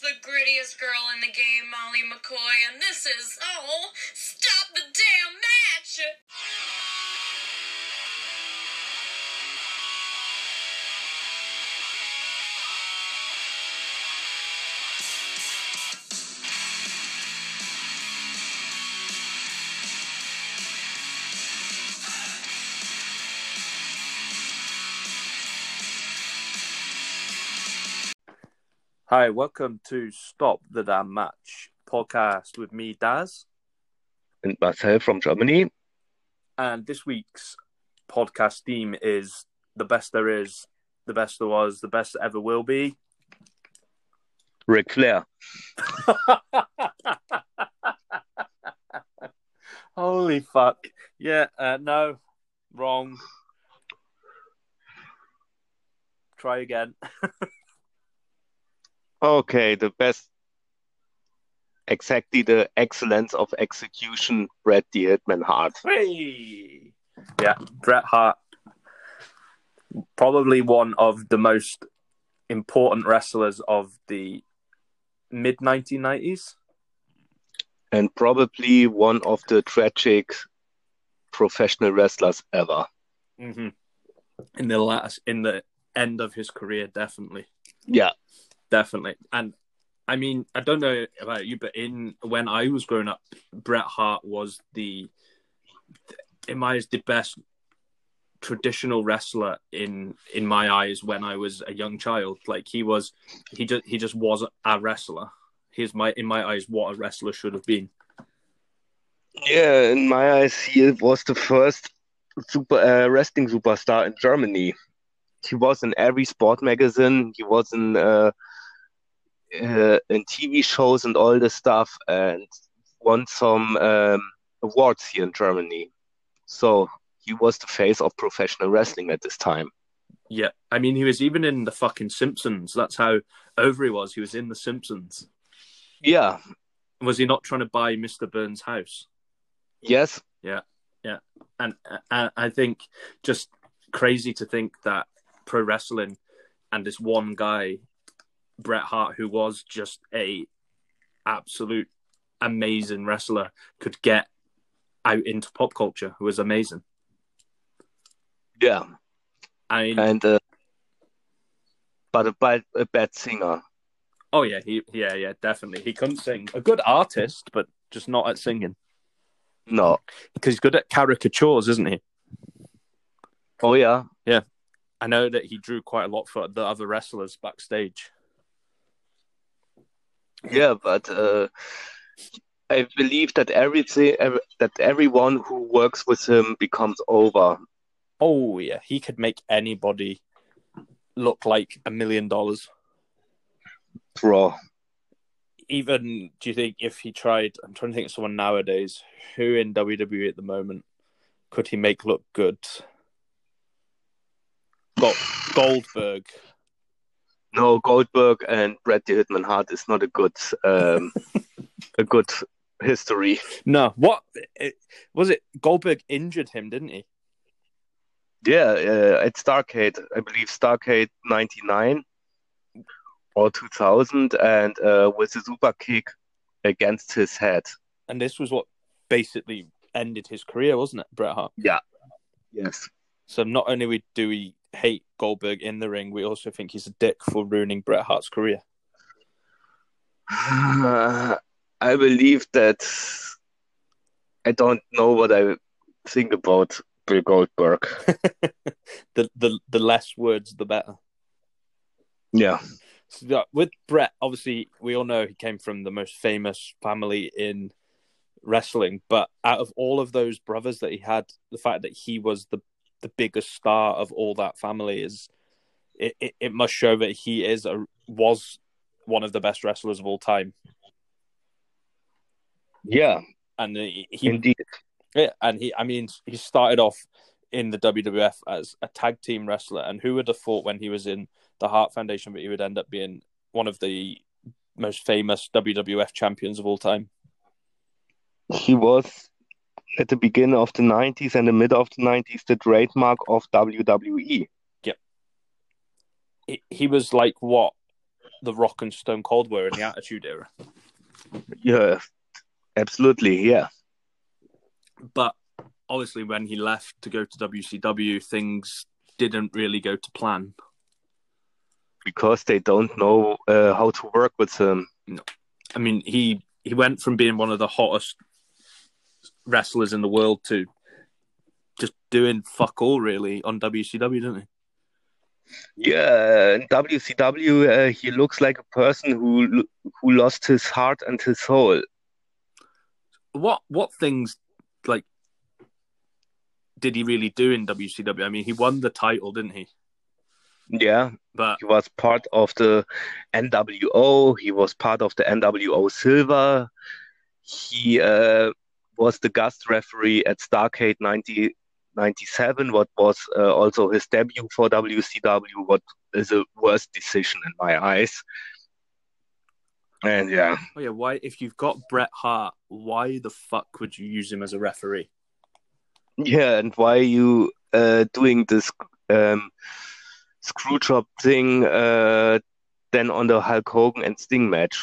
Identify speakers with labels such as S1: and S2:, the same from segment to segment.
S1: The grittiest girl in the game, Molly McCoy, and this is oh, stop the damn match!
S2: Hi, welcome to Stop the Damn Match podcast with me, Daz.
S3: and Marcel from Germany.
S2: And this week's podcast theme is the best there is, the best there was, the best ever will be.
S3: Ric Flair.
S2: Holy fuck. Yeah, uh, no, wrong. Try again.
S3: Okay, the best, exactly the excellence of execution, Bret the Hitman Hart.
S2: Hey! Yeah, Bret Hart. Probably one of the most important wrestlers of the mid 1990s.
S3: And probably one of the tragic professional wrestlers ever.
S2: Mm-hmm. In the last, in the end of his career, definitely,
S3: Yeah,
S2: definitely. And I mean, I don't know about you, but in when I was growing up, Bret Hart was the, in my eyes, the best traditional wrestler in in my eyes when I was a young child. Like he was, he just he just was a wrestler. He's my in my eyes what a wrestler should have been.
S3: yeah. In my eyes, he was the first super uh, wrestling superstar in Germany. He was in every sport magazine. He was in uh, uh, in TV shows and all this stuff, and won some um, awards here in Germany. So he was the face of professional wrestling at this time.
S2: Yeah, I mean, he was even in the fucking Simpsons. That's how over he was. He was in the Simpsons.
S3: Yeah.
S2: Was he not trying to buy Mr. Burns' house?
S3: Yes.
S2: Yeah, yeah, and uh, I think just crazy to think that pro wrestling and this one guy, Bret Hart, who was just a absolute amazing wrestler, could get out into pop culture. Who was amazing.
S3: Yeah.
S2: I
S3: And uh, but a bad, a bad singer.
S2: oh yeah, he yeah yeah definitely he couldn't sing. A good artist, but just not at singing
S3: No.
S2: because he's good at caricatures, isn't he?
S3: Oh yeah, yeah.
S2: I know that he drew quite a lot for the other wrestlers backstage.
S3: Yeah, but uh, I believe that everything, ev- that everyone who works with him becomes over.
S2: Oh yeah, he could make anybody look like a million dollars.
S3: Draw.
S2: Even do you think if he tried? I'm trying to think of someone nowadays who in WWE at the moment could he make look good? Got Goldberg.
S3: No, Goldberg and Bret the Hitman Hart is not a good, um, a good history.
S2: No, what it, was it? Goldberg injured him, didn't he?
S3: Yeah, uh, at Starcade, I believe Starcade '99 or 2000, and uh, with a super kick against his head.
S2: And this was what basically ended his career, wasn't it, Bret Hart? Yeah.
S3: Yes.
S2: So not only we do we hate Goldberg in the ring, we also think he's a dick for ruining Bret Hart's career.
S3: I believe that I don't know what I think about Bill Goldberg.
S2: the the the less words, the better.
S3: Yeah.
S2: So, yeah, with Bret, obviously, we all know he came from the most famous family in wrestling. But out of all of those brothers that he had, the fact that he was the the biggest star of all that family is it, it, it must show that he is a was one of the best wrestlers of all time.
S3: Yeah,
S2: And he, he
S3: indeed.
S2: Yeah, and he, I mean, he started off in the WWF as a tag team wrestler, and who would have thought when he was in the Hart Foundation that he would end up being one of the most famous WWF champions of all time?
S3: He was at the beginning of the 90s and the mid of the 90s the trademark of. WWE.
S2: He, he was like what the Rock and Stone Cold were in the Attitude Era.
S3: Yeah, absolutely. Yeah.
S2: But obviously, when he left to go to WCW, things didn't really go to plan.
S3: Because they don't know uh, how to work with him.
S2: I mean, he he went from being one of the hottest wrestlers in the world to just doing fuck all really on WCW, didn't he?
S3: Yeah, in WCW, uh, he looks like a person who who lost his heart and his soul.
S2: What what things like did he really do in WCW? I mean, he won the title, didn't he?
S3: Yeah,
S2: But
S3: he was part of the NWO. He was part of the NWO Silver. He uh, was the guest referee at Starcade 90, 97, what was uh, also his debut for WCW, what is a worst decision in my eyes. And yeah,
S2: oh yeah, why if you've got Bret Hart, why the fuck would you use him as a referee?
S3: yeah, and why are you uh, doing this um, screw job thing uh, then on the Hulk Hogan and Sting match?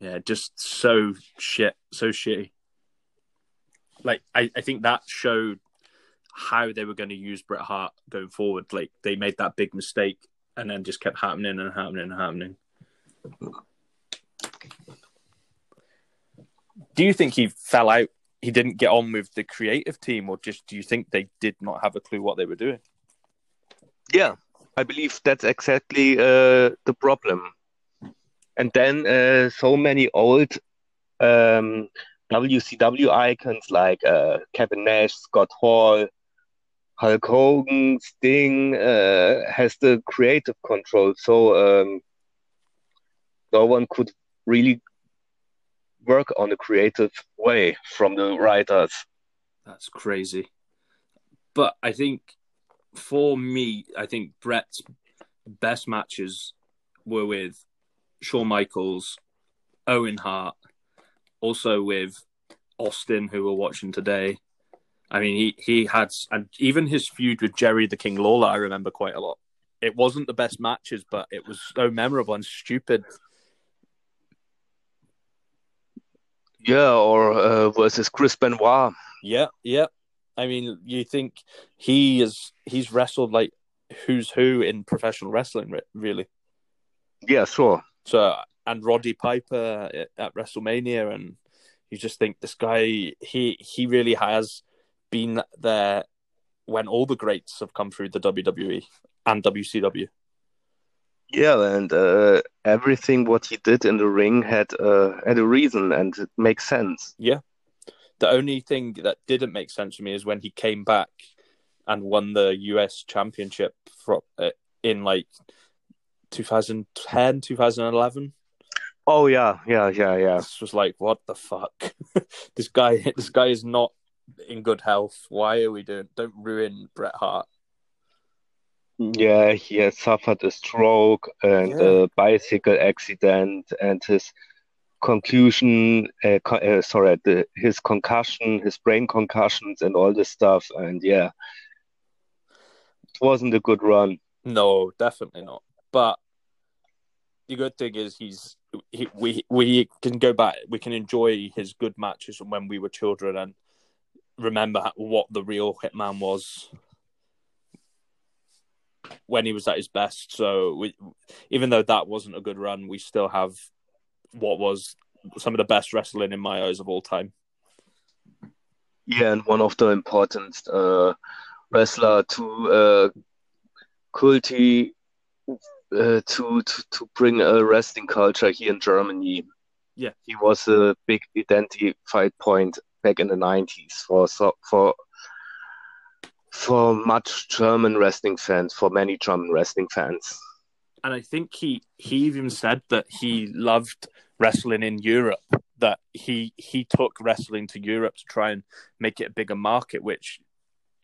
S2: Yeah, just so shit, so shitty. Like I, I think that showed how they were going to use Bret Hart going forward. Like they made that big mistake and then just kept happening and happening and happening. Do you think he fell out? He didn't get on with the creative team, or just do you think they did not have a clue what they were doing?
S3: Yeah, I believe that's exactly uh, the problem. And then uh, so many old um, WCW icons like uh, Kevin Nash, Scott Hall, Hulk Hogan, Sting uh, has the creative control, so um, no one could really work on a creative way from the writers.
S2: That's crazy. But I think for me, I think Bret's best matches were with Shawn Michaels, Owen Hart, also with Austin, who we're watching today. I mean, he, he had, and even his feud with Jerry the King Lawler, I remember quite a lot. It wasn't the best matches, but it was so memorable and stupid.
S3: Yeah, or uh, versus Chris Benoit.
S2: Yeah, yeah. I mean, you think he is, he's wrestled like who's who in professional wrestling, really.
S3: Yeah, sure.
S2: So, and Roddy Piper at, at WrestleMania, and you just think this guy, he he really has been there when all the greats have come through the WWE and WCW.
S3: Yeah, and uh, everything what he did in the ring had uh, had a reason, and it makes sense.
S2: Yeah. The only thing that didn't make sense to me is when he came back and won the US Championship for, uh, in like 2010, 2011.
S3: Oh yeah, yeah, yeah, yeah.
S2: This was like, what the fuck? this guy, this guy is not in good health. Why are we doing? Don't ruin Bret Hart.
S3: Yeah, he has suffered a stroke and
S2: Yeah.
S3: a bicycle accident, and his concussion, uh, co- uh, sorry, the, his concussion, his brain concussions, and all this stuff. And yeah, it wasn't a good run.
S2: No, definitely not. But the good thing is he's he, we we can go back. We can enjoy his good matches from when we were children and remember what the real Hitman was when he was at his best. So we, even though that wasn't a good run, we still have what was some of the best wrestling in my eyes of all time.
S3: Yeah, and one of the important uh, wrestler to uh, uh, to, to to bring a wrestling culture here in Germany.
S2: Yeah.
S3: he was a big identified point back in the 90s for so, for for much German wrestling fans, for many German wrestling fans.
S2: and I think he he even said that he loved wrestling in Europe. That he he took wrestling to Europe to try and make it a bigger market. Which,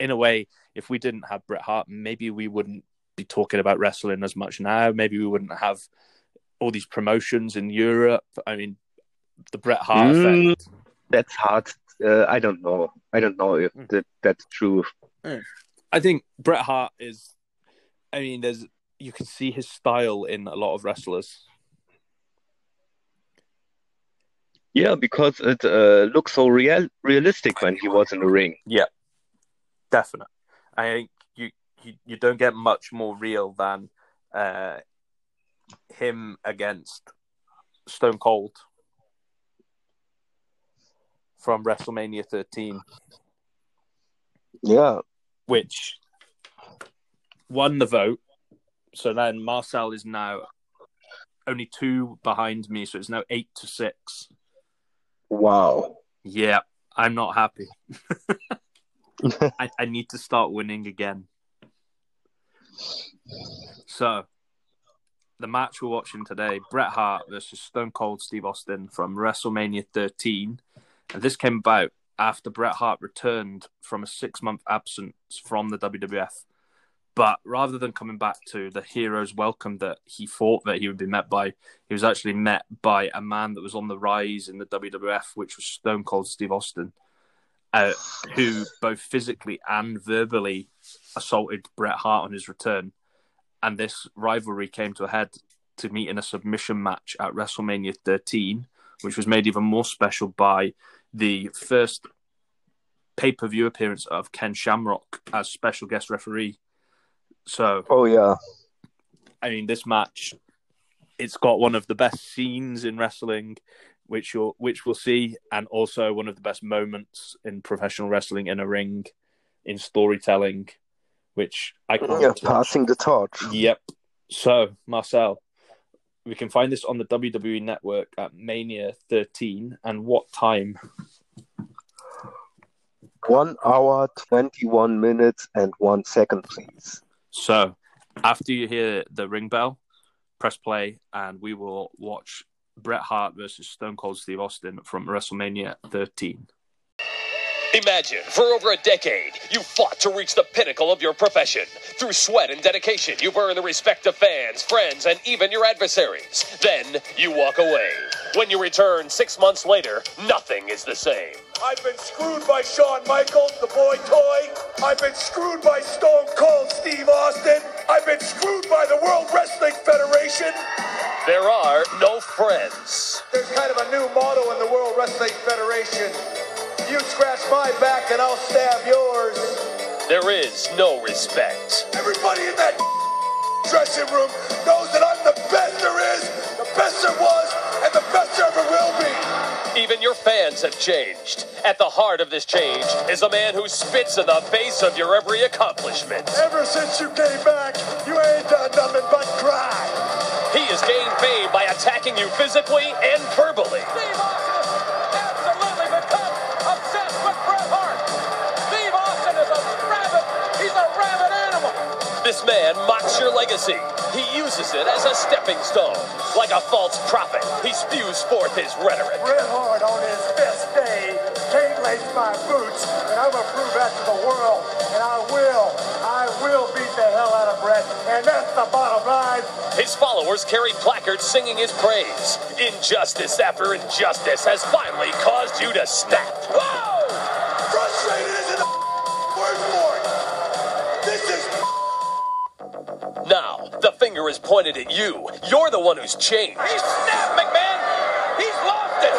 S2: in a way, if we didn't have Bret Hart, maybe we wouldn't be talking about wrestling as much now. Maybe we wouldn't have all these promotions in Europe. I mean, the Bret Hart
S3: Mm.
S2: effect.
S3: That's hard. Uh, I don't know. I don't know if
S2: Mm.
S3: that, that's true.
S2: I think Bret Hart is. I mean, there's you can see his style in a lot of wrestlers.
S3: Yeah, because it uh, looked so real realistic when he was in the ring.
S2: Yeah, definitely. I think you, you don't get much more real than uh, him against Stone Cold from WrestleMania 13,
S3: Yeah,
S2: which won the vote. So then Marcel is now only two behind me, so it's now eight to six.
S3: wow.
S2: Yeah, I'm not happy. I, I need to start winning again. So, the match we're watching today Bret Hart versus Stone Cold Steve Austin from WrestleMania 13. And this came about after Bret Hart returned from a six month absence from the WWF. But rather than coming back to the hero's welcome that he thought that he would be met by, he was actually met by a man that was on the rise in the WWF, which was Stone Cold Steve Austin, uh, who both physically and verbally assaulted Bret Hart on his return. And this rivalry came to a head to meet in a submission match at WrestleMania 13, which was made even more special by the first pay per view appearance of Ken Shamrock as special guest referee. So,
S3: Oh yeah.
S2: I mean, this match, it's got one of the best scenes in wrestling, which you'll which we'll see, and also one of the best moments in professional wrestling in a ring, in storytelling, which I mm-hmm. can't.
S3: Yeah, passing the torch.
S2: Yep. So, Marcel, we can find this on the WWE network at Mania 13. And what time?
S3: One hour, twenty-one minutes, and one second, please.
S2: So, after you hear the ring bell, press play, and we will watch Bret Hart versus Stone Cold Steve Austin from WrestleMania 13.
S4: Imagine, for over a decade, you fought to reach the pinnacle of your profession. Through sweat and dedication, you've earned the respect of fans, friends, and even your adversaries. Then, you walk away. When you return six months later, nothing is the same.
S5: I've been screwed by Shawn Michaels, the boy toy. I've been screwed by Stone Cold Steve Austin. I've been screwed by the World Wrestling Federation.
S4: There are no friends.
S5: There's kind of a new motto in the World Wrestling Federation. You scratch my back and I'll stab yours.
S4: There is no respect.
S5: Everybody in that dressing room knows that I'm the best there is, the best there was, and the best there ever will be.
S4: Even your fans have changed. At the heart of this change is a man who spits in the face of your every accomplishment.
S5: Ever since you came back, you ain't done nothing but cry.
S4: He has gained fame by attacking you physically and verbally. This man mocks your legacy. He uses it as a stepping stone. Like a false prophet, he spews forth his rhetoric.
S5: Bret Hart on his best day can't lace my boots, and I'm gonna prove that to the world. And I will, I will beat the hell out of Bret, and that's the bottom line.
S4: His followers carry placards singing his praise. Injustice after injustice has finally caused you to snap.
S5: Whoa! Frustrated is
S4: pointed at you. You're the one who's changed.
S6: He's snapped, McMahon. He's lost it.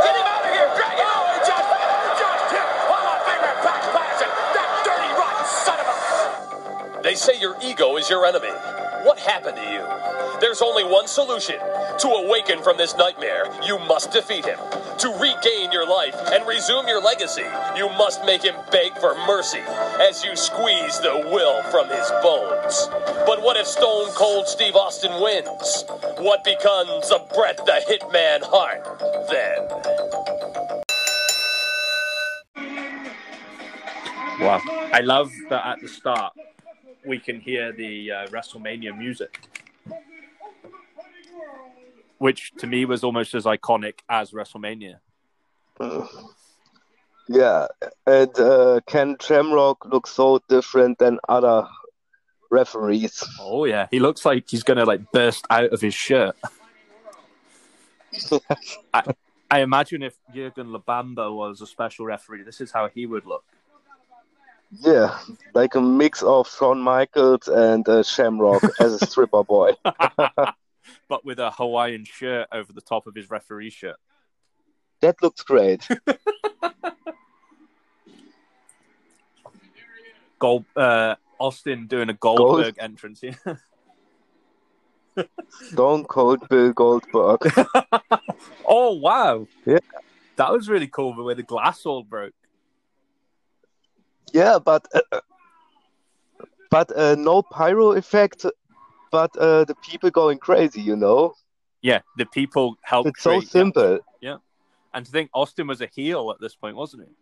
S6: Get him out of here. Drag him out. Oh, just, just hit while my finger back passing. That dirty, rotten son of a...
S4: They say your ego is your enemy. What happened to you? There's only one solution. To awaken from this nightmare, you must defeat him. To regain your life and resume your legacy, you must make him beg for mercy as you squeeze the will from his bones. But what if Stone Cold Steve Austin wins? What becomes of Bret the Hitman Hart then?
S2: Wow. I love that at the start we can hear the uh, WrestleMania music, which to me was almost as iconic as WrestleMania.
S3: Yeah, and uh, Ken Shamrock looks so different than other referees.
S2: Oh yeah, he looks like he's gonna like burst out of his shirt. I, I imagine if Jurgen Labamba was a special referee, this is how he would look.
S3: Yeah, like a mix of Shawn Michaels and uh, Shamrock as a stripper boy.
S2: but with a Hawaiian shirt over the top of his referee shirt.
S3: that looks great.
S2: Gold, uh, Austin doing a Goldberg entrance here.
S3: Stone Cold Bill Goldberg.
S2: oh wow!
S3: Yeah.
S2: that was really cool. The way the glass all broke.
S3: Yeah, but uh, but uh, no pyro effect, but uh, the people going crazy. You know,
S2: Yeah, the people helped.
S3: it's so
S2: simple. yeah.
S3: simple.
S2: And to think Austin was a heel at this point, wasn't he?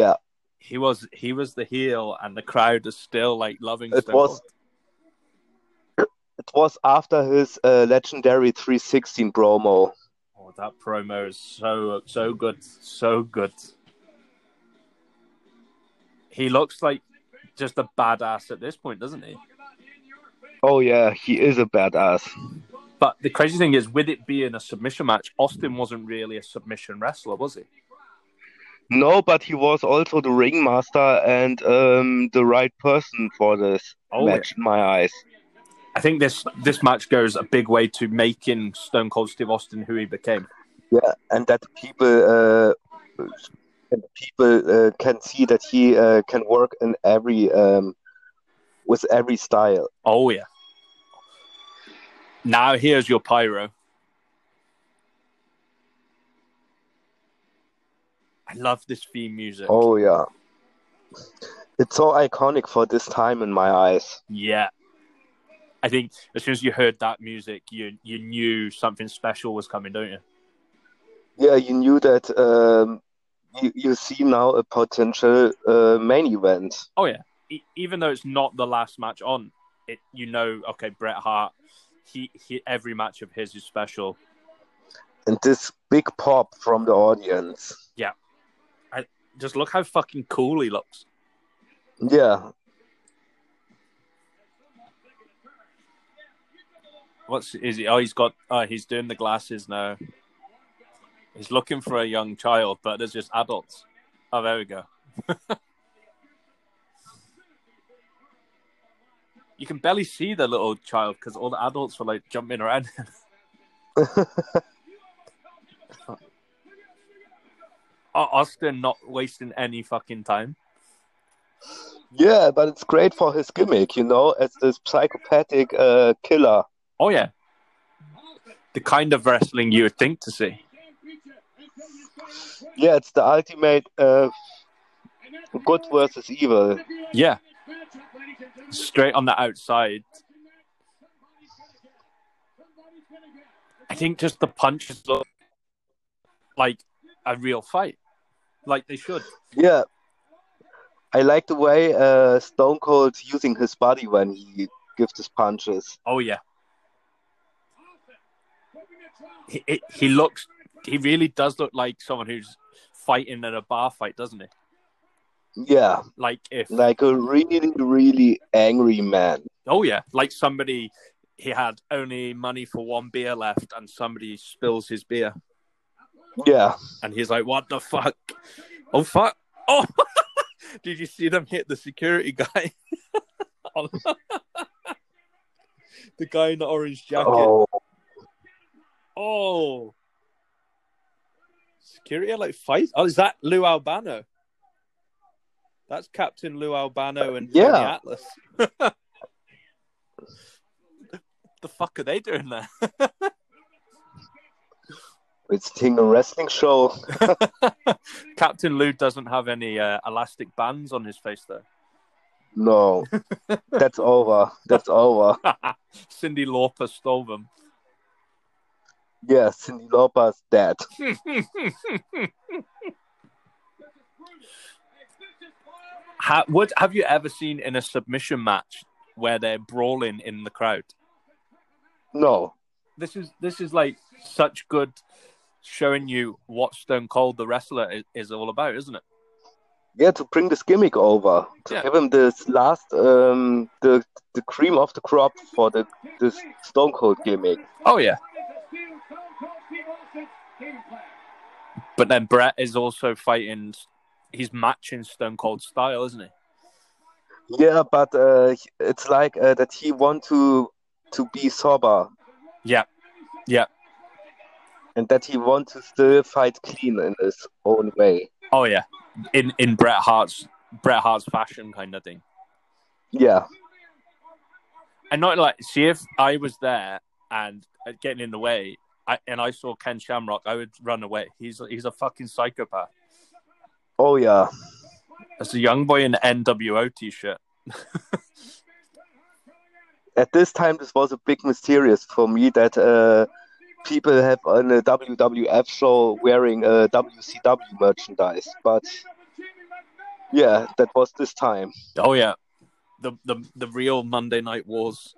S3: Yeah,
S2: He was. He was the heel, and the crowd is still like loving.
S3: It
S2: Stone
S3: was- it was after his uh, legendary 316 promo.
S2: Oh, that promo is so so good, so good. He looks like just a badass at this point, doesn't he?
S3: Oh yeah, he is a badass.
S2: But the crazy thing is, with it being a submission match, Austin wasn't really a submission wrestler, was he?
S3: No, but he was also the ringmaster and um, the right person for this
S2: Oh,
S3: match in my eyes.
S2: I think this this match goes a big way to making Stone Cold Steve Austin who he became.
S3: Yeah, and that people uh, and people uh, can see that he uh, can work in every um, with every style.
S2: Oh yeah. Now here's your pyro. I love this theme music.
S3: Oh yeah, it's so iconic for this time in my eyes.
S2: Yeah. I think as soon as you heard that music, you you knew something special was coming, don't you?
S3: Yeah, you knew that um, you you see now a potential uh, main event.
S2: Oh yeah. E- even though it's not the last match on, it you know, okay, Bret Hart, he, he every match of his is special.
S3: and this big pop from the audience. Yeah.
S2: I just look how fucking cool he looks.
S3: Yeah,
S2: What's is he? Oh, he's got. Oh, he's doing the glasses now. He's looking for a young child, but there's just adults. Oh, there we go. you can barely see the little child because all the adults were like jumping around. Austin not wasting any fucking time.
S3: yeah, but it's great for his gimmick, you know, as this psychopathic uh, killer.
S2: Oh yeah, the kind of wrestling you would think to see.
S3: Yeah, it's the ultimate uh, good versus evil.
S2: Yeah, straight on the outside. I think just the punches look like a real fight, like they should.
S3: Yeah, I like the way uh, Stone Cold using his body when he gives his punches.
S2: Oh yeah. He, he- he looks. He really does look like someone who's fighting in a bar fight, doesn't he?
S3: Yeah,
S2: Like if
S3: like a really, really angry man.
S2: Oh yeah, like somebody he had only money for one beer left, and somebody spills his beer,
S3: Yeah,
S2: and he's like, "What the fuck? Oh fuck! Oh, did you see them hit the security guy? The guy in the orange jacket. Oh,
S3: oh,
S2: security like fight. Oh, is that Lou Albano? That's Captain Lou Albano and Tony
S3: Yeah.
S2: Atlas. the fuck are they doing there?
S3: it's Ting a wrestling show.
S2: Captain Lou doesn't have any uh, elastic bands on his face, though.
S3: No, that's over. That's over.
S2: Cyndi Lauper stole them.
S3: Yeah, Cyndi Lauper's dead.
S2: Ha- what have you ever seen in a submission match where they're brawling in the crowd?
S3: No.
S2: This is this is like such good showing you what Stone Cold the wrestler is, is all about, isn't it?
S3: Yeah, to bring this gimmick over, to
S2: Yeah.
S3: give him this last, um, the the cream of the crop for the this Stone Cold gimmick.
S2: Oh yeah. But then Bret is also fighting. He's matching Stone Cold style, isn't he?
S3: Yeah, but uh, it's like uh, that he want to to be sober.
S2: Yeah, yeah.
S3: and that he want to still fight clean in his own way.
S2: Oh yeah, in in Bret Hart's Bret Hart's fashion kind of thing.
S3: Yeah,
S2: And not like see if I was there and uh, getting in the way, I, and I saw Ken Shamrock, I would run away. He's he's a fucking psychopath.
S3: Oh yeah,
S2: As a young boy in NWO t-shirt.
S3: at this time this was a big mysterious for me that uh, people have on a WWF show wearing a WCW merchandise, but yeah, that was this time.
S2: Oh yeah, the the the real Monday Night Wars.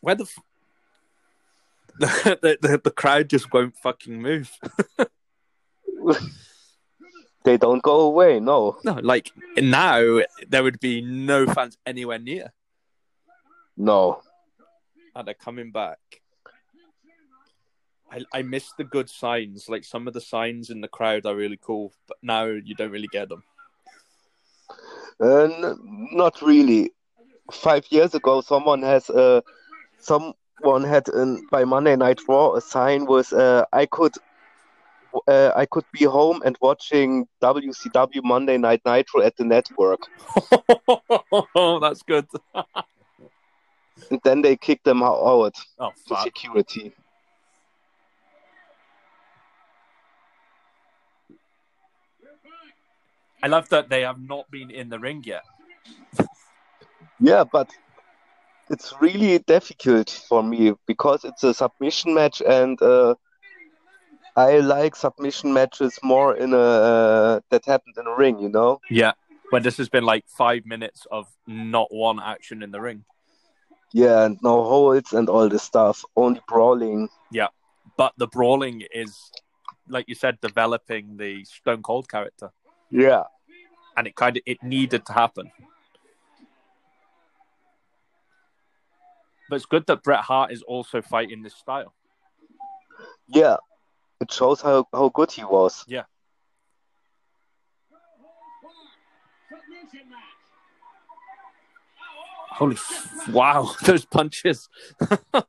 S2: Where the, the, the the crowd just won't fucking move.
S3: They don't go away, no,
S2: No, like now there would be no fans anywhere near,
S3: no.
S2: and they're coming back. I I miss the good signs. Like some of the signs in the crowd are really cool, but now you don't really get them.
S3: Uh, n- not really. Five years ago, someone has uh, someone had an, by Monday Night Raw a sign with uh, I could uh, I could be home and watching WCW Monday Night Nitro at the network.
S2: oh, that's good.
S3: And then they kicked them out
S2: Oh fuck.
S3: security.
S2: I love that they have not been in the ring yet.
S3: Yeah, but it's really difficult for me because it's a submission match, and uh, I like submission matches more in a uh, that happened in a ring. You know?
S2: Yeah. When this has been like five minutes of not one action in the ring.
S3: Yeah, and no holds and all this stuff. Only brawling.
S2: Yeah, but the brawling is, like you said, developing the Stone Cold character.
S3: Yeah,
S2: And it kind of it needed to happen. But it's good that Bret Hart is also fighting this style.
S3: yeah. It shows how how good he was. Yeah.
S2: Holy f- wow, those punches. Let's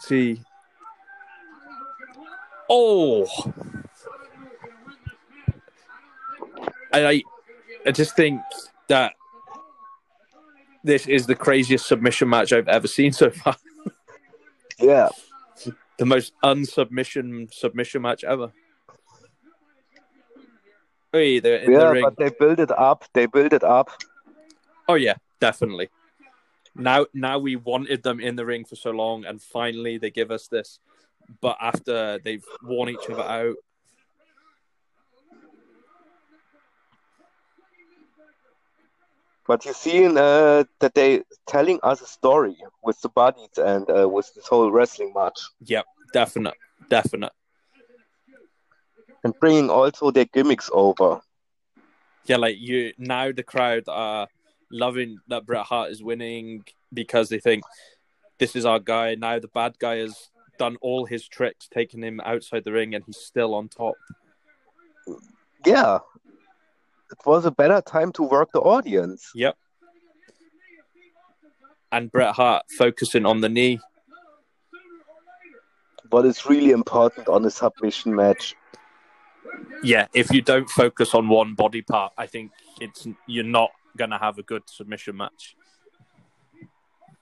S2: see. Oh. I, I I just think that this is the craziest submission match I've ever seen so far.
S3: Yeah,
S2: The most unsubmission submission match ever. Hey, they're in the
S3: yeah.
S2: ring.
S3: But they build it up. They build it up.
S2: Oh yeah, definitely. Now, now we wanted them in the ring for so long, and finally they give us this. But after they've worn each other out,
S3: But you see uh, that they telling us a story with the bodies and uh, with this whole wrestling match
S2: yep, definite, definite.
S3: and bringing also their gimmicks over.
S2: Yeah, like you now, the crowd are loving that Bret Hart is winning because they think this is our guy. Now the bad guy has done all his tricks, taking him outside the ring, and he's still on top.
S3: Yeah, it was a better time to work the audience.
S2: Yep. And Bret Hart focusing on the knee.
S3: But it's really important on a submission match.
S2: yeah, if you don't focus on one body part, I think it's you're not gonna have a good submission match.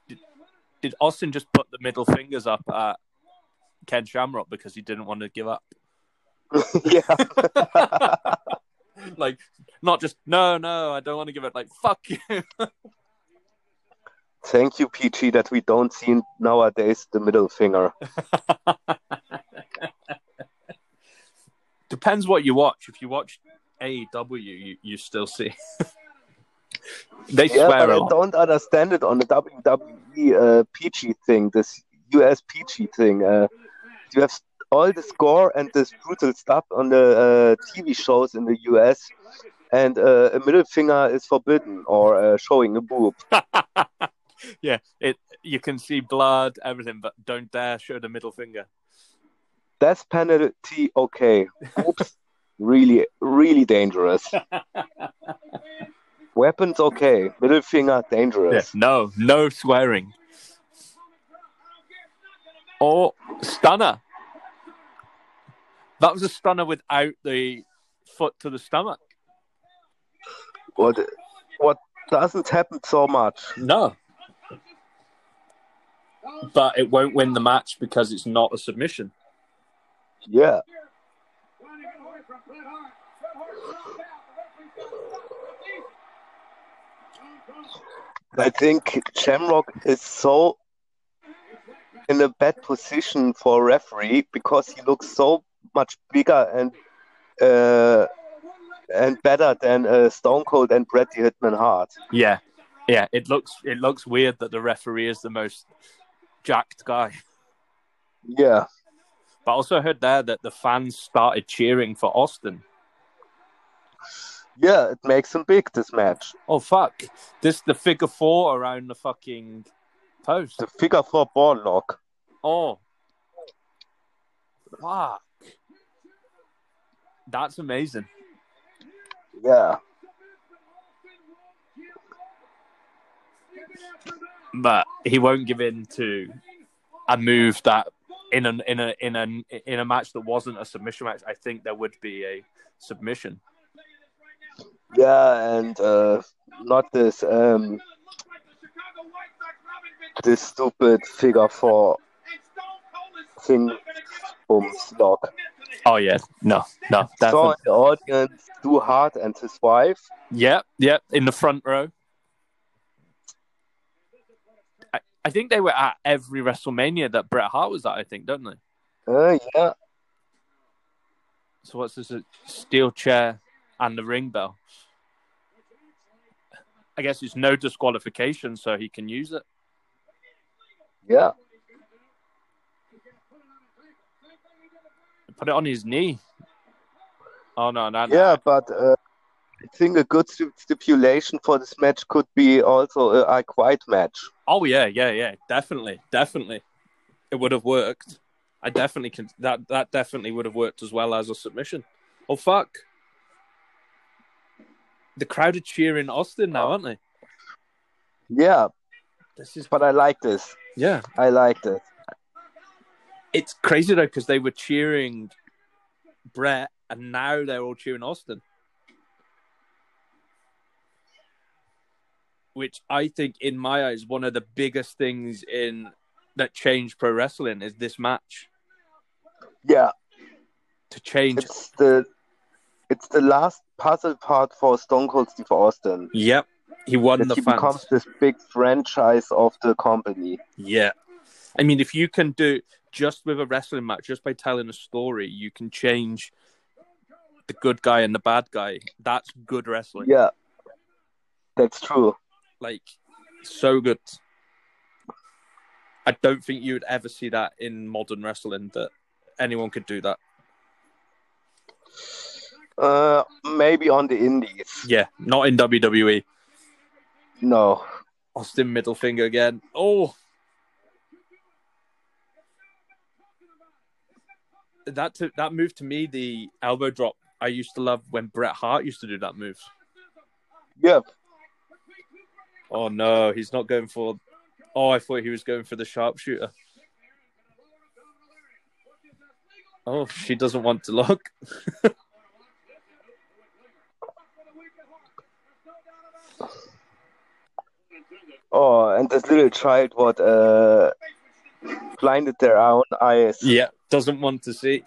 S2: Did, did Austin just put the middle fingers up at Ken Shamrock because he didn't want to give up?
S3: yeah,
S2: like, not just no, no, I don't want to give it. Like, fuck you.
S3: thank you, PG, that we don't see nowadays the middle finger.
S2: Depends what you watch. If you watch AEW, you, you still see. they
S3: Yeah,
S2: swear
S3: but I don't understand it on the WWE uh, PG thing, this US PG thing. Uh, you have all the score and this brutal stuff on the uh, TV shows in the US, and uh, a middle finger is forbidden or uh, showing a boob.
S2: yeah, it. You can see blood, everything, but don't dare show the middle finger.
S3: Death penalty, okay. Oops, really, really dangerous. Weapons okay. Middle finger dangerous.
S2: No, no swearing. Or stunner. That was a stunner without the foot to the stomach.
S3: What what doesn't happen so much.
S2: No. But it won't win the match because it's not a submission.
S3: Yeah. I think Shamrock is so in a bad position for a referee because he looks so much bigger and uh, and better than uh, Stone Cold and Bret the Hitman Hart.
S2: Yeah. Yeah, it looks it looks weird that the referee is the most jacked guy.
S3: Yeah,
S2: But I also heard there that the fans started cheering for Austin.
S3: yeah, it makes him big this match.
S2: Oh fuck! This the figure four around the fucking post.
S3: The figure four ball lock.
S2: Oh, fuck! That's amazing.
S3: Yeah,
S2: But he won't give in to a move that in an in a in a in a match that wasn't a submission match. I think there would be a submission.
S3: yeah, and uh, not this um this stupid figure four thing booms lock.
S2: Oh yeah, no, no,
S3: Saw in the audience Stu Hart and his wife.
S2: Yep, yep, in the front row. I, I think they were at every WrestleMania that Bret Hart was at, I think, don't they?
S3: Uh, yeah,
S2: So what's this? A steel chair and the ring bell. I guess it's no disqualification, so he can use it.
S3: yeah,
S2: Put it on his knee. Oh no, no, no.
S3: yeah, but uh, I think a good stipulation for this match could be also a I Quite match.
S2: Oh yeah, yeah, yeah. Definitely, definitely. It would have worked. I definitely can. That that definitely would have worked as well as a submission. Oh fuck! The crowd are cheering Austin now, aren't they?
S3: Yeah,
S2: This is
S3: but I like this.
S2: yeah.
S3: I like this.
S2: It's crazy though because they were cheering Bret, and now they're all cheering Austin. Which I think, in my eyes, one of the biggest things in that changed pro wrestling is this match
S3: Yeah,
S2: to change.
S3: it's the it's the last puzzle part for Stone Cold Steve Austin.
S2: Yep, he won
S3: That
S2: the
S3: he
S2: fans.
S3: becomes this big franchise of the company.
S2: Yeah. I mean, if you can do just with a wrestling match, just by telling a story, you can change the good guy and the bad guy. That's good wrestling.
S3: Yeah, that's true.
S2: Like, so good. I don't think you would ever see that in modern wrestling that anyone could do that.
S3: Uh, maybe on the Indies.
S2: Yeah, not in WWE.
S3: No.
S2: Austin middle finger again. Oh. That to, that move to me, the elbow drop. I used to love when Bret Hart used to do that move.
S3: Yeah,
S2: Oh no, he's not going for. Oh, I thought he was going for the sharpshooter. Oh, she doesn't want to look.
S3: Oh, and this little child what uh blinded their own eyes.
S2: Yeah, doesn't want to see.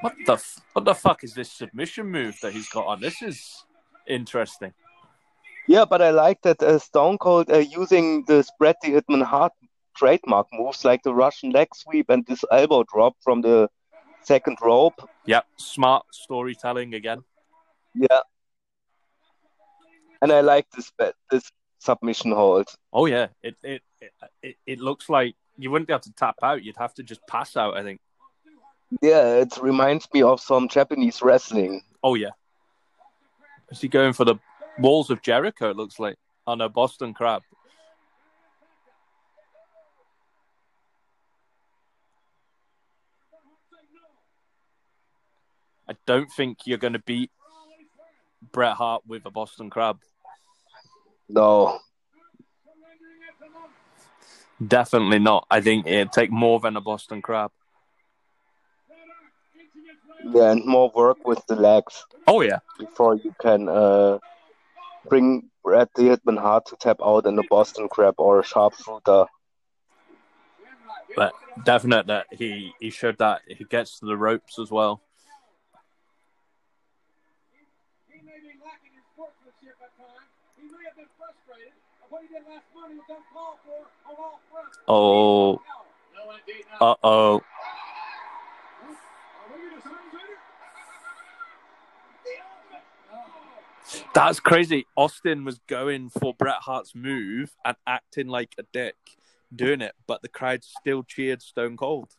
S2: what the f- what the fuck is this submission move that he's got on? This is interesting.
S3: Yeah, but I like that uh, Stone Cold uh, using the Bret the Hitman Hart trademark moves like the Russian leg sweep and this elbow drop from the second rope.
S2: Yep, smart storytelling again.
S3: Yeah. And I like this bet, this submission hold.
S2: Oh yeah, it it, it it it looks like you wouldn't be able to tap out. You'd have to just pass out. I think.
S3: Yeah, it reminds me of some Japanese wrestling.
S2: Oh yeah. Is he going for the walls of Jericho? It looks like on a Boston Crab. I don't think you're going to beat Bret Hart with a Boston Crab.
S3: No.
S2: Definitely not. I think it'd take more than a Boston Crab.
S3: Yeah, and more work with the legs
S2: Oh yeah,
S3: before you can uh, bring Bret the Hitman Hart to tap out in a Boston Crab or a sharpshooter.
S2: but definite that he he showed that he gets to the ropes as well.
S5: He may be lacking in sportsmanship at times. He may have been frustrated. But what he did last Monday was uncalled for on all fronts.
S2: Oh, uh oh. That's crazy. Austin was going for Bret Hart's move and acting like a dick doing it, but the crowd still cheered Stone Cold.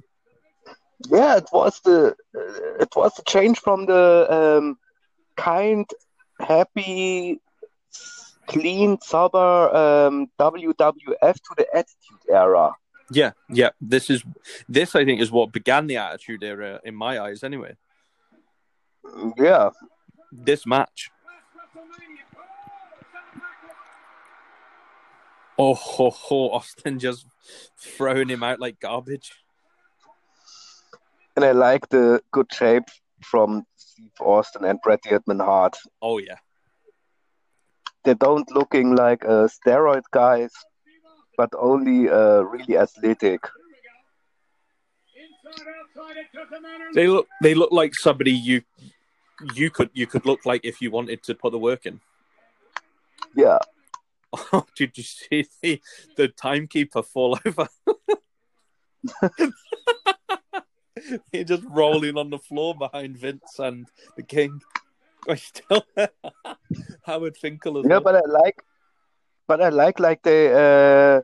S3: Yeah, it was the it was the change from the um, kind, happy, clean, sober um, WWF to the Attitude Era.
S2: Yeah, yeah. This is this I think is what began the Attitude Era in my eyes. Anyway,
S3: Yeah,
S2: this match. Oh, ho, ho, Austin just throwing him out like garbage.
S3: and I like the good shape from Steve Austin and Bret the Hitman Hart.
S2: Oh yeah,
S3: They don't looking like uh, steroid guys, but only uh, really athletic.
S5: Inside, outside, it doesn't matter.
S2: they look they look like somebody you you could you could look like if you wanted to put the work in.
S3: Yeah,
S2: Oh, did you see the, the timekeeper fall over? He just rolling on the floor behind Vince and the King. I still Howard Finkel as
S3: yeah,
S2: well.
S3: but I like, but I like like they uh,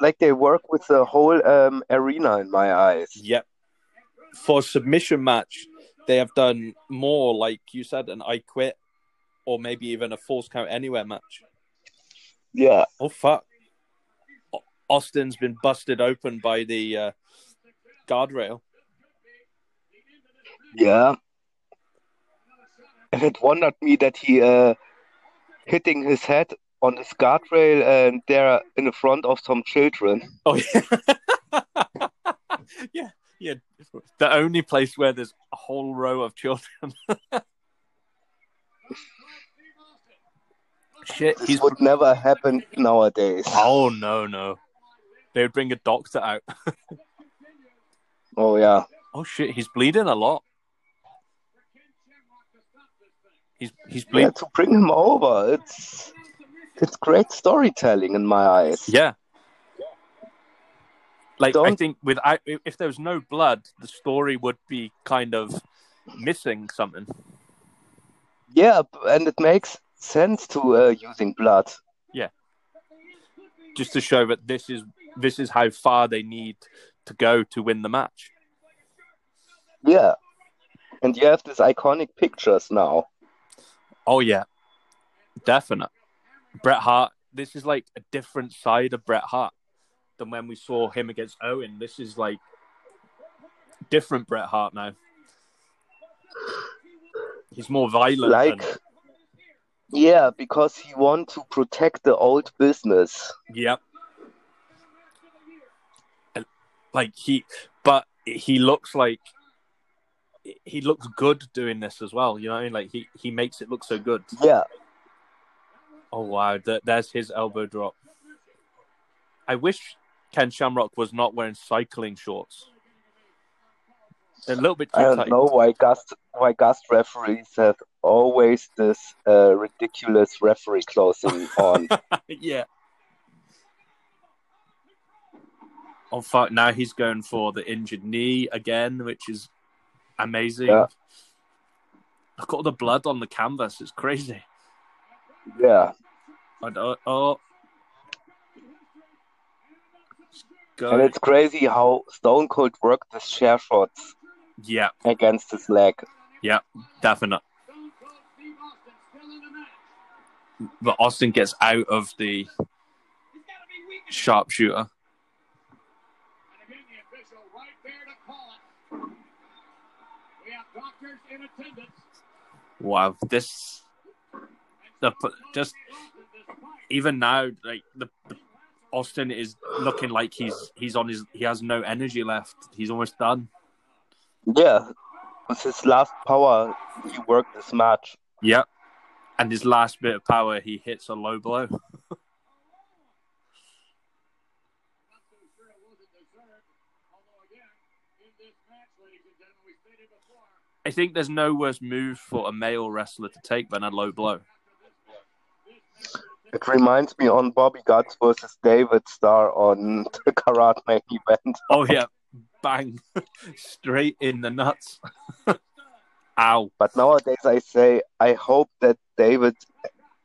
S3: like they work with the whole um, arena in my eyes.
S2: Yep. For submission match, they have done more, like you said, an I quit, or maybe even a false count anywhere match.
S3: Yeah,
S2: Oh fuck! Austin's been busted open by the uh, guardrail.
S3: yeah. And it wondered me that he uh, hitting his head on this guardrail and there in the front of some children.
S2: Oh yeah, yeah, yeah. The only place where there's a whole row of children. Shit,
S3: This
S2: he's.
S3: would never happen nowadays.
S2: Oh no, no. They would bring a doctor out.
S3: Oh yeah.
S2: Oh shit, he's bleeding a lot. He's he's
S3: Yeah, to bring him over, it's it's great storytelling in my eyes.
S2: Yeah. Like I
S3: Don't-
S2: think without if there was no blood, the story would be kind of missing something.
S3: Yeah, and it makes sense to uh, using blood.
S2: Yeah, just to show that this is this is how far they need to go to win the match.
S3: Yeah, and you have these iconic pictures now.
S2: Oh yeah, definite. Bret Hart. This is like a different side of Bret Hart than when we saw him against Owen. This is like different Bret Hart now. He's more violent.
S3: Like,
S2: and-
S3: yeah, because he want to protect the old business.
S2: Yep. Like he, but he looks like he looks good doing this as well. You know, what I mean? like he he makes it look so good.
S3: Yeah,
S2: Oh wow, th- there's his elbow drop. I wish Ken Shamrock was not wearing cycling shorts. A little bit too
S3: I don't
S2: tight.
S3: know why gust why gust referees have always this uh, ridiculous referee clothing on.
S2: yeah. Oh fuck! Now he's going for the injured knee again, which is amazing.
S3: Yeah.
S2: Look at all the blood on the canvas; it's crazy.
S3: yeah,
S2: I don't, oh,
S3: and it's crazy how Stone Cold worked the share shots
S2: yeah,
S3: against his leg.
S2: yeah, definite. But Austin gets out of the sharpshooter.
S5: And again, the official right there to call it. We have doctors in attendance.
S2: Wow, this the just even now, like the, the Austin is looking like he's he's on his he has no energy left. He's almost done.
S3: Yeah, with his last power, he worked this match.
S2: Yep. And his last bit of power, he hits a low blow. I think there's no worse move for a male wrestler to take than a low blow.
S3: It reminds me on Bobby Gunns versus David Starr on the Karate main event.
S2: Oh yeah, bang, straight in the nuts. Ow.
S3: But nowadays I say I hope that David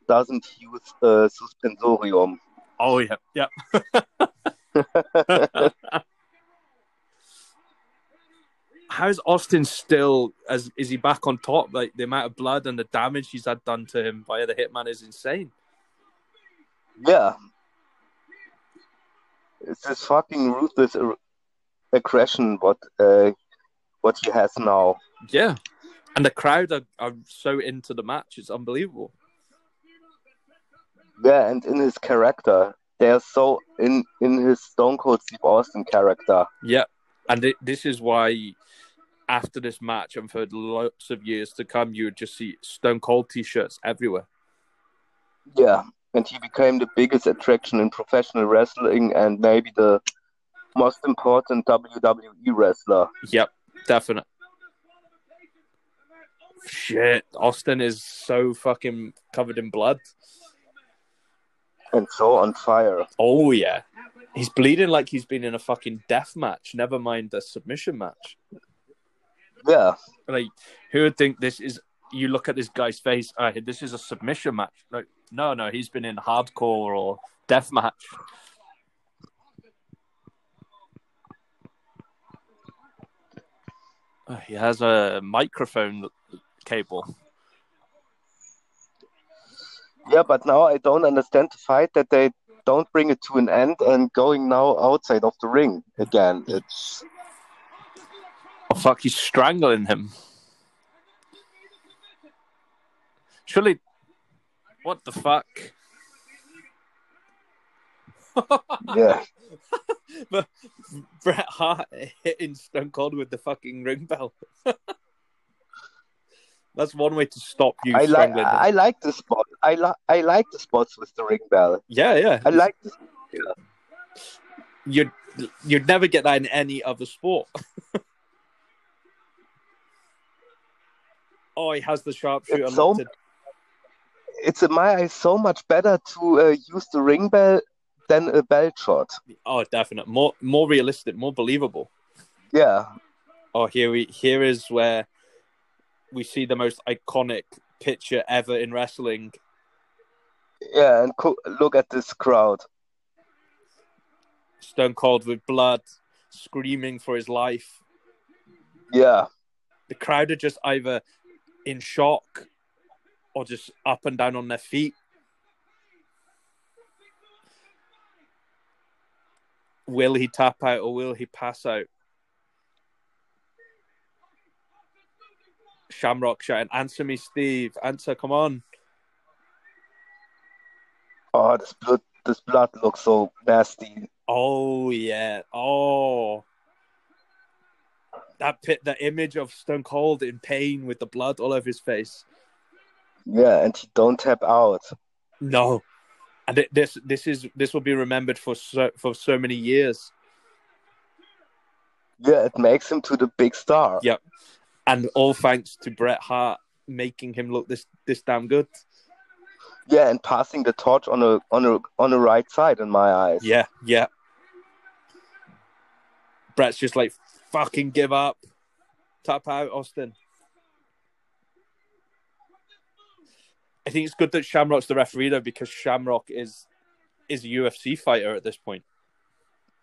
S3: doesn't use uh, suspensorium.
S2: Oh yeah, yeah. How's Austin still? As is he back on top? Like the amount of blood and the damage he's had done to him via the Hitman is insane.
S3: Yeah. It's this fucking ruthless aggression what uh, what he has now.
S2: Yeah, and the crowd are, are so into the match. It's unbelievable.
S3: Yeah, and in his character, they are so in in his Stone Cold Steve Austin character.
S2: Yeah, and it, this is why after this match and for lots of years to come, you would just see Stone Cold t-shirts everywhere.
S3: Yeah, and he became the biggest attraction in professional wrestling and maybe the most important WWE wrestler.
S2: Yep, definite. Shit, Austin is so fucking covered in blood.
S3: And so on fire.
S2: Oh yeah, he's bleeding like he's been in a fucking death match. Never mind the submission match.
S3: Yeah,
S2: Like, who would think this is? You look at this guy's face. Uh, this is a submission match. Like, no, no, he's been in hardcore or death match. Uh, he has a microphone cable.
S3: yeah, but now I don't understand the fight that they don't bring it to an end and going now outside of the ring again. It's
S2: Oh fuck, he's strangling him. Surely, what the fuck?
S3: yeah,
S2: But Bret Hart hitting Stone Cold with the fucking ring bell. That's one way to stop you
S3: I like
S2: strangling him.
S3: I like the spot. I like I like the spots with the ring bell.
S2: Yeah, yeah.
S3: I like this.
S2: You'd you'd never get that in any other sport. oh, he has the sharpshooter
S3: It's so- It's in my eyes so much better to uh, use the ring bell than a belt shot.
S2: Oh, definite. More more realistic, more believable.
S3: Yeah,
S2: Oh, here we here is where we see the most iconic picture ever in wrestling.
S3: yeah, and co- look at this crowd.
S2: Stone Cold with blood, screaming for his life.
S3: Yeah,
S2: The crowd are just either in shock or just up and down on their feet. Will he tap out or will he pass out? Shamrock shouting, "Answer me, Steve! Answer! Come on!"
S3: oh, this blood, this blood looks so nasty.
S2: Oh yeah. Oh. That pit the image of Stone Cold in pain with the blood all over his face.
S3: Yeah, and he don't tap out.
S2: No. And it, this this is this will be remembered for so for so many years.
S3: Yeah, it makes him to the big star.
S2: Yep. And all thanks to Bret Hart making him look this this damn good.
S3: Yeah, and passing the torch on a on a on the right side in my eyes.
S2: Yeah, yeah. Bret's just like fucking give up. Tap out, Austin. I think it's good that Shamrock's the referee though, because Shamrock is is a UFC fighter at this point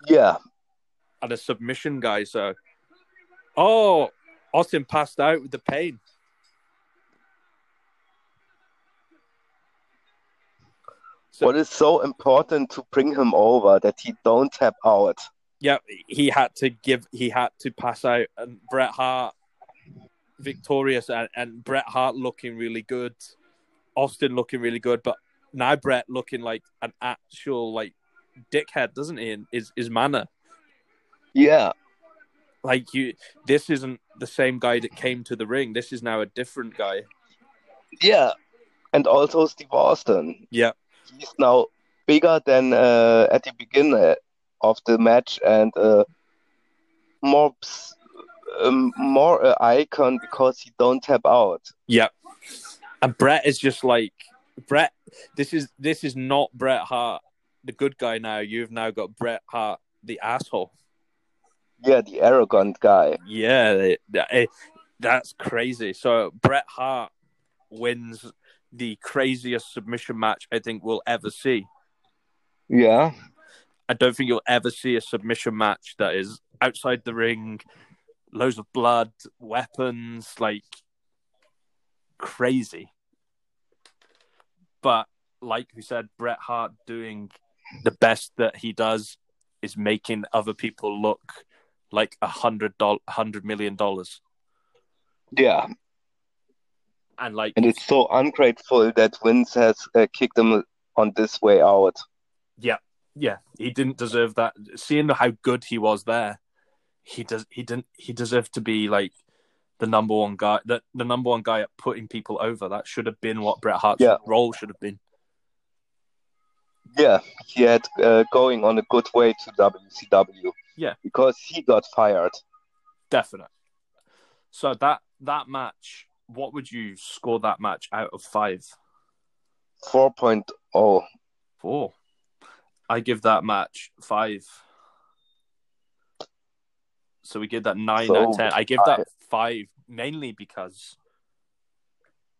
S3: Yeah,
S2: and a submission guy. So, oh, Austin passed out with the pain. So-
S3: what is so important to bring him over that he don't tap out.
S2: Yeah, he had to give. He had to pass out, and Bret Hart victorious, and, and Bret Hart looking really good. Austin looking really good, but now Bret looking like an actual like dickhead, doesn't he? In his his manner,
S3: Yeah,
S2: like you, this isn't the same guy that came to the ring. This is now a different guy.
S3: yeah, and also Steve Austin.
S2: Yeah,
S3: He's now bigger than uh, at the beginning of the match and uh, more um, more uh, icon because he don't tap out.
S2: yeah. And Bret is just like Bret. This is this is not Bret Hart, the good guy. Now you've now got Bret Hart, the asshole.
S3: Yeah, the arrogant guy.
S2: Yeah, it- that's crazy. So Bret Hart wins the craziest submission match I think we'll ever see.
S3: Yeah,
S2: I don't think you'll ever see a submission match that is outside the ring, loads of blood, weapons, like crazy. But like we said, Bret Hart doing the best that he does is making other people look like a hundred doll, hundred million dollars,
S3: yeah,
S2: and like
S3: and it's so ungrateful that Vince has uh, kicked him on this way out.
S2: Yeah, yeah, he didn't deserve that. Seeing how good he was there, he does. He didn't. He deserved to be like the number one guy. The the number one guy at putting people over. That should have been what Bret Hart's
S3: Yeah.
S2: role should have been.
S3: Yeah, he had uh, going on a good way to WCW.
S2: Yeah.
S3: because he got fired.
S2: Definite. So that that match, what would you score that match out of five?
S3: 4.0.
S2: Four. I give that match five. So we give that nine
S3: So
S2: out of ten. I give
S3: I-
S2: that five mainly because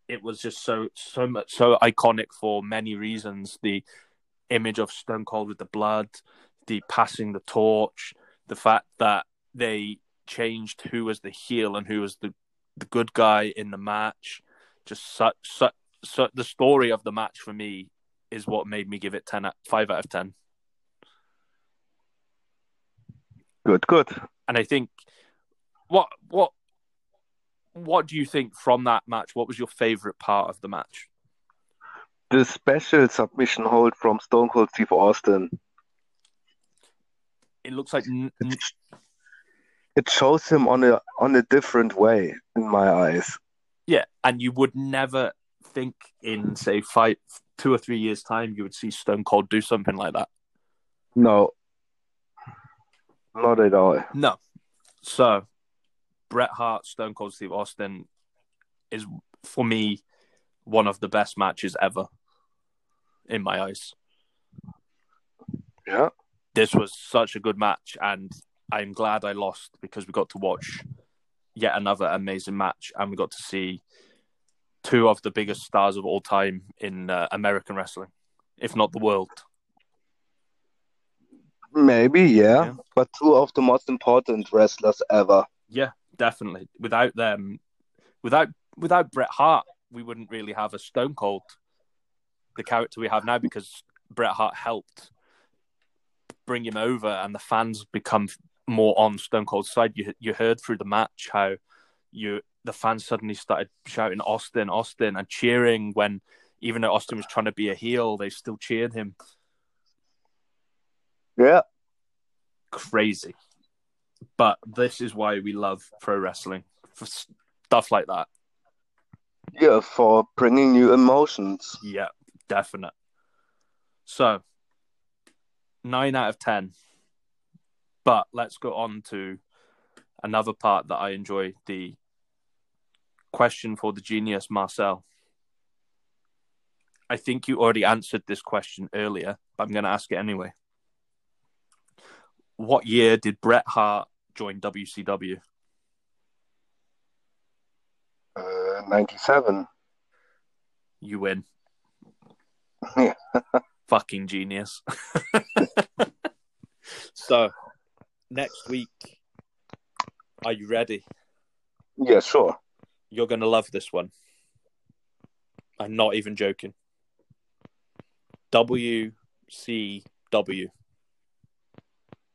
S2: it was just so so much so iconic for many reasons. The image of Stone Cold with the blood, the passing the torch, the fact that they changed who was the heel and who was the the good guy in the match. Just such such, such the story of the match for me is what made me give it 10 out, 5 out of 10
S3: Good, good.
S2: and i think what what what do you think from that match what was your favorite part of the match
S3: The special submission hold from Stone Cold Steve Austin.
S2: it looks like
S3: It, it shows him on a on a different way in my eyes.
S2: yeah and you would never think in say five two or three years time you would see stone cold do something like that.
S3: No, not at all.
S2: no. So bret hart stone cold steve austin is for me one of the best matches ever in my eyes.
S3: Yeah,
S2: this was such a good match, and I'm glad I lost because we got to watch yet another amazing match, and we got to see two of the biggest stars of all time in uh, American wrestling, if not the world.
S3: maybe yeah,
S2: Yeah.
S3: but two of the most important wrestlers ever.
S2: Yeah, definitely. Without them, without without Bret Hart, we wouldn't really have a Stone Cold, the character we have now, because Bret Hart helped bring him over, and the fans become more on Stone Cold's side. You you heard through the match how you the fans suddenly started shouting Austin, Austin, and cheering when even though Austin was trying to be a heel, they still cheered him.
S3: Yeah,
S2: Crazy. But this is why we love pro wrestling for stuff like that.
S3: yeah, for bringing new emotions.
S2: Yeah, definite. So, nine out of ten. But let's go on to another part that I enjoy the question for the genius, Marcel. I think you already answered this question earlier, but I'm going to ask it anyway. What year did Bret Hart join WCW?
S3: Uh, Ninety-seven.
S2: You win.
S3: Yeah.
S2: Fucking genius. so, next week, are you ready?
S3: Yeah, sure.
S2: You're going to love this one. I'm not even joking. WCW.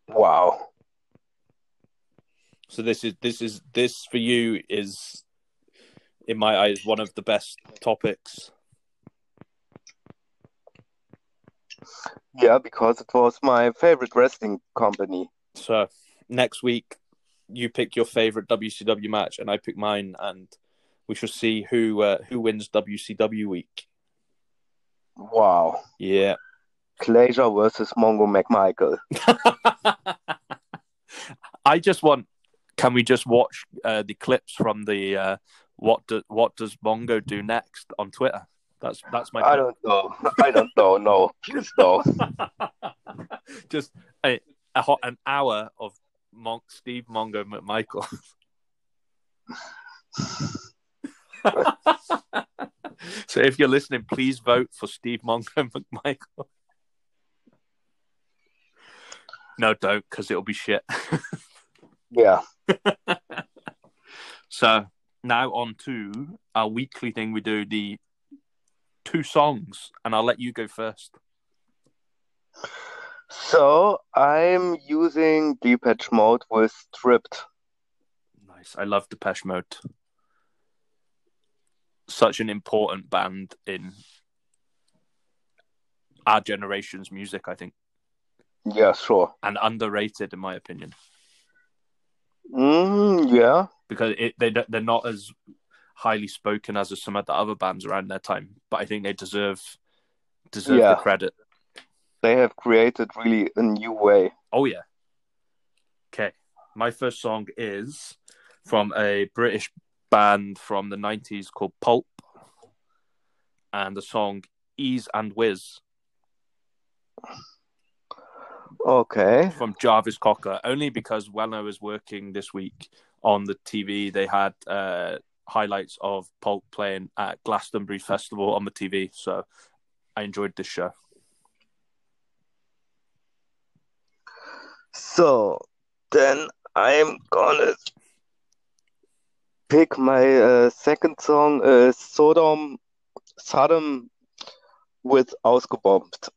S3: Wow.
S2: So this is this is this for you is in my eyes one of the best topics
S3: Yeah, because it was my favorite wrestling company.
S2: So next week, you pick your favorite WCW match, and I pick mine, and we shall see who uh, who wins WCW week.
S3: Wow.
S2: Yeah.
S3: Glacier versus Mongo McMichael.
S2: I just want. Can we just watch uh, the clips from the uh, what do, what does Mongo do next on Twitter? That's that's my.
S3: I don't know. I don't know. No, please no.
S2: just a, a hot an hour Steve Mongo McMichael. so if you're listening, please vote for Steve Mongo McMichael. No, don't, because it'll be shit.
S3: Yeah.
S2: So now on to our weekly thing. We do the two songs, and I'll let you go first.
S3: So I'm using Depeche Mode with Stripped.
S2: Nice. I love Depeche Mode. Such an important band in our generation's music, I think,
S3: Yeah, sure.
S2: and underrated in my opinion
S3: Mm, yeah.
S2: because it, they they're not as highly spoken as some of the other bands around their time, but I think they deserve deserve
S3: Yeah.
S2: the credit.
S3: They have created really a new way.
S2: Oh yeah. Okay. My first song is from a British band from the nineties called Pulp. And the song E's and Wizz
S3: Okay.
S2: from Jarvis Cocker, only because when I was working this week on the TV, they had uh, highlights of Pulp playing at Glastonbury Festival on the TV. So I enjoyed this show.
S3: So then I'm gonna pick my uh, second song, uh, Sodom, Sodom with Ausgebombt.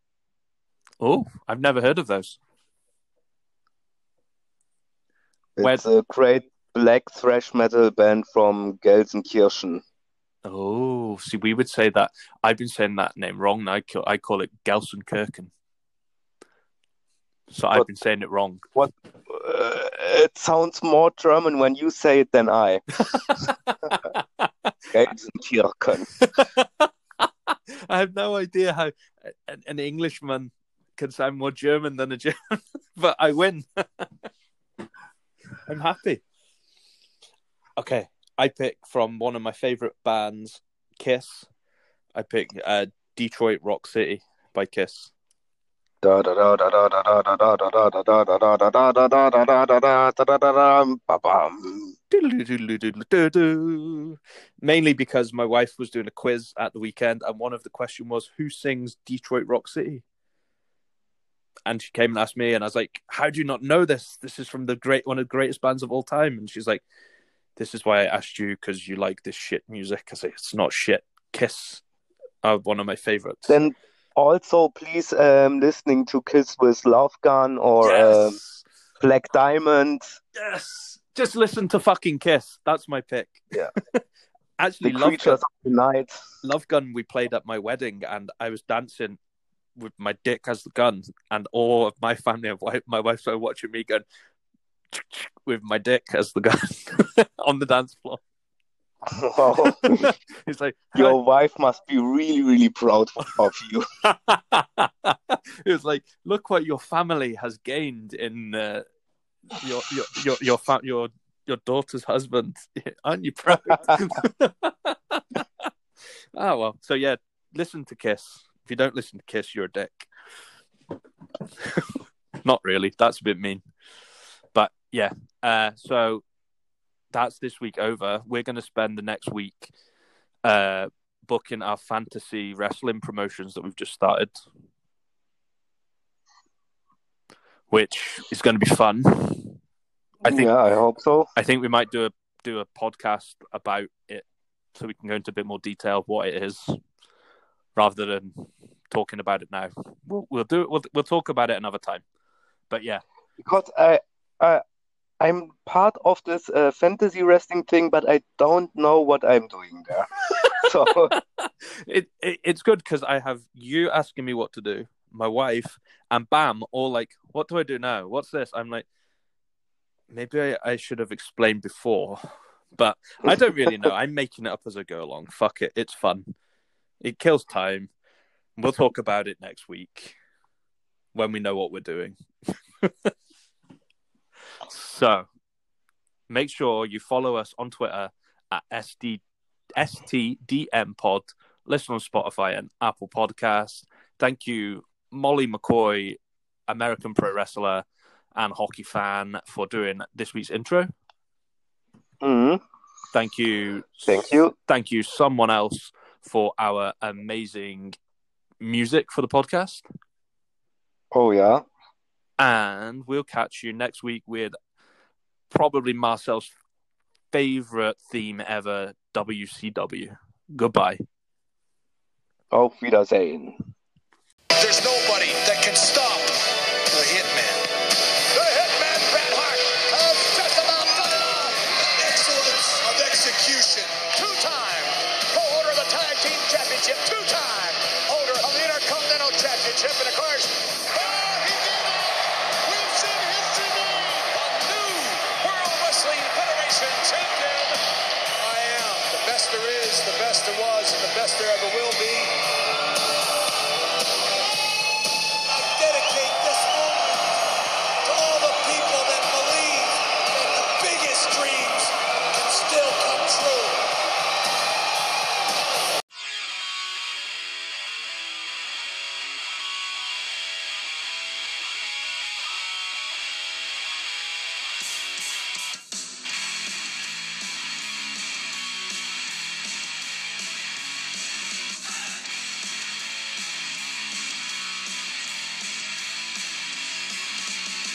S2: Oh, I've never heard of those.
S3: It's a great black thrash metal band from Gelsenkirchen.
S2: Oh, see, we would say that. I've been saying that name wrong. I I call it Gelsenkirchen. So I've been saying it wrong.
S3: Uh, it sounds more German when you say it than I.
S2: I have no idea how an, an Englishman can sound more German than a German, but I win. I'm happy. Okay, I pick from one of my favorite bands, Kiss. I pick uh, Detroit Rock City by Kiss. Mainly because my wife was doing a quiz at the weekend, and one of the question was, "Who sings Detroit Rock City?" And she came and asked me, and I was like, "How do you not know this? This is from the great one of the greatest bands of all time." And she's like, "This is why I asked you because you like this shit music." I say, "It's not shit. Kiss are one of my favorites."
S3: Then also please um listening to Kiss with Love Gun or um, Black Diamond.
S2: yes. Just listen to fucking Kiss. That's my pick.
S3: Yeah.
S2: Actually,
S3: The
S2: Love
S3: the Night.
S2: Love Gun we played at my wedding, and I was dancing with my dick as the gun, and all of my family and wife, my wife started watching me going with my dick as the gun on the dance floor.
S3: Wow.
S2: It's like
S3: Your wife must be really, really proud of you.
S2: it was like, look what your family has gained in uh, your your your your, fa- your your daughter's husband. Aren't you proud? oh well. So yeah, listen to Kiss. If you don't listen to Kiss, you're a dick. Not really. That's a bit mean. But yeah. Uh, so that's this week over. We're going to spend the next week uh, booking our fantasy wrestling promotions that we've just started, which is going to be fun. I think
S3: yeah, I hope so.
S2: I think we might do a do a podcast about it, so we can go into a bit more detail of what it is, rather than talking about it now. We'll we'll do it. We'll we'll talk about it another time. But yeah,
S3: Because I, I, I'm part of this uh, fantasy wrestling thing, but I don't know what I'm doing there. so
S2: it, it it's good because I have you asking me what to do, my wife, and bam, all like, what do I do now? What's this? I'm like, maybe I, I should have explained before, but I don't really know. I'm making it up as I go along. Fuck it, it's fun. It kills time. We'll talk about it next week when we know what we're doing. so make sure you follow us on Twitter at SD, STDM Pod. Listen on Spotify and Apple Podcasts. Thank you, Molly McCoy, American pro wrestler and hockey fan, for doing this week's intro.
S3: Mhm.
S2: Thank you.
S3: Thank you.
S2: Thank you, someone else, for our amazing music for the podcast.
S3: Oh yeah.
S2: And we'll catch you next week with probably Marcel's favorite theme ever, WCW. Goodbye.
S3: Auf Wiedersehen.
S5: There's nobody that can stop there was, and the best there ever will be.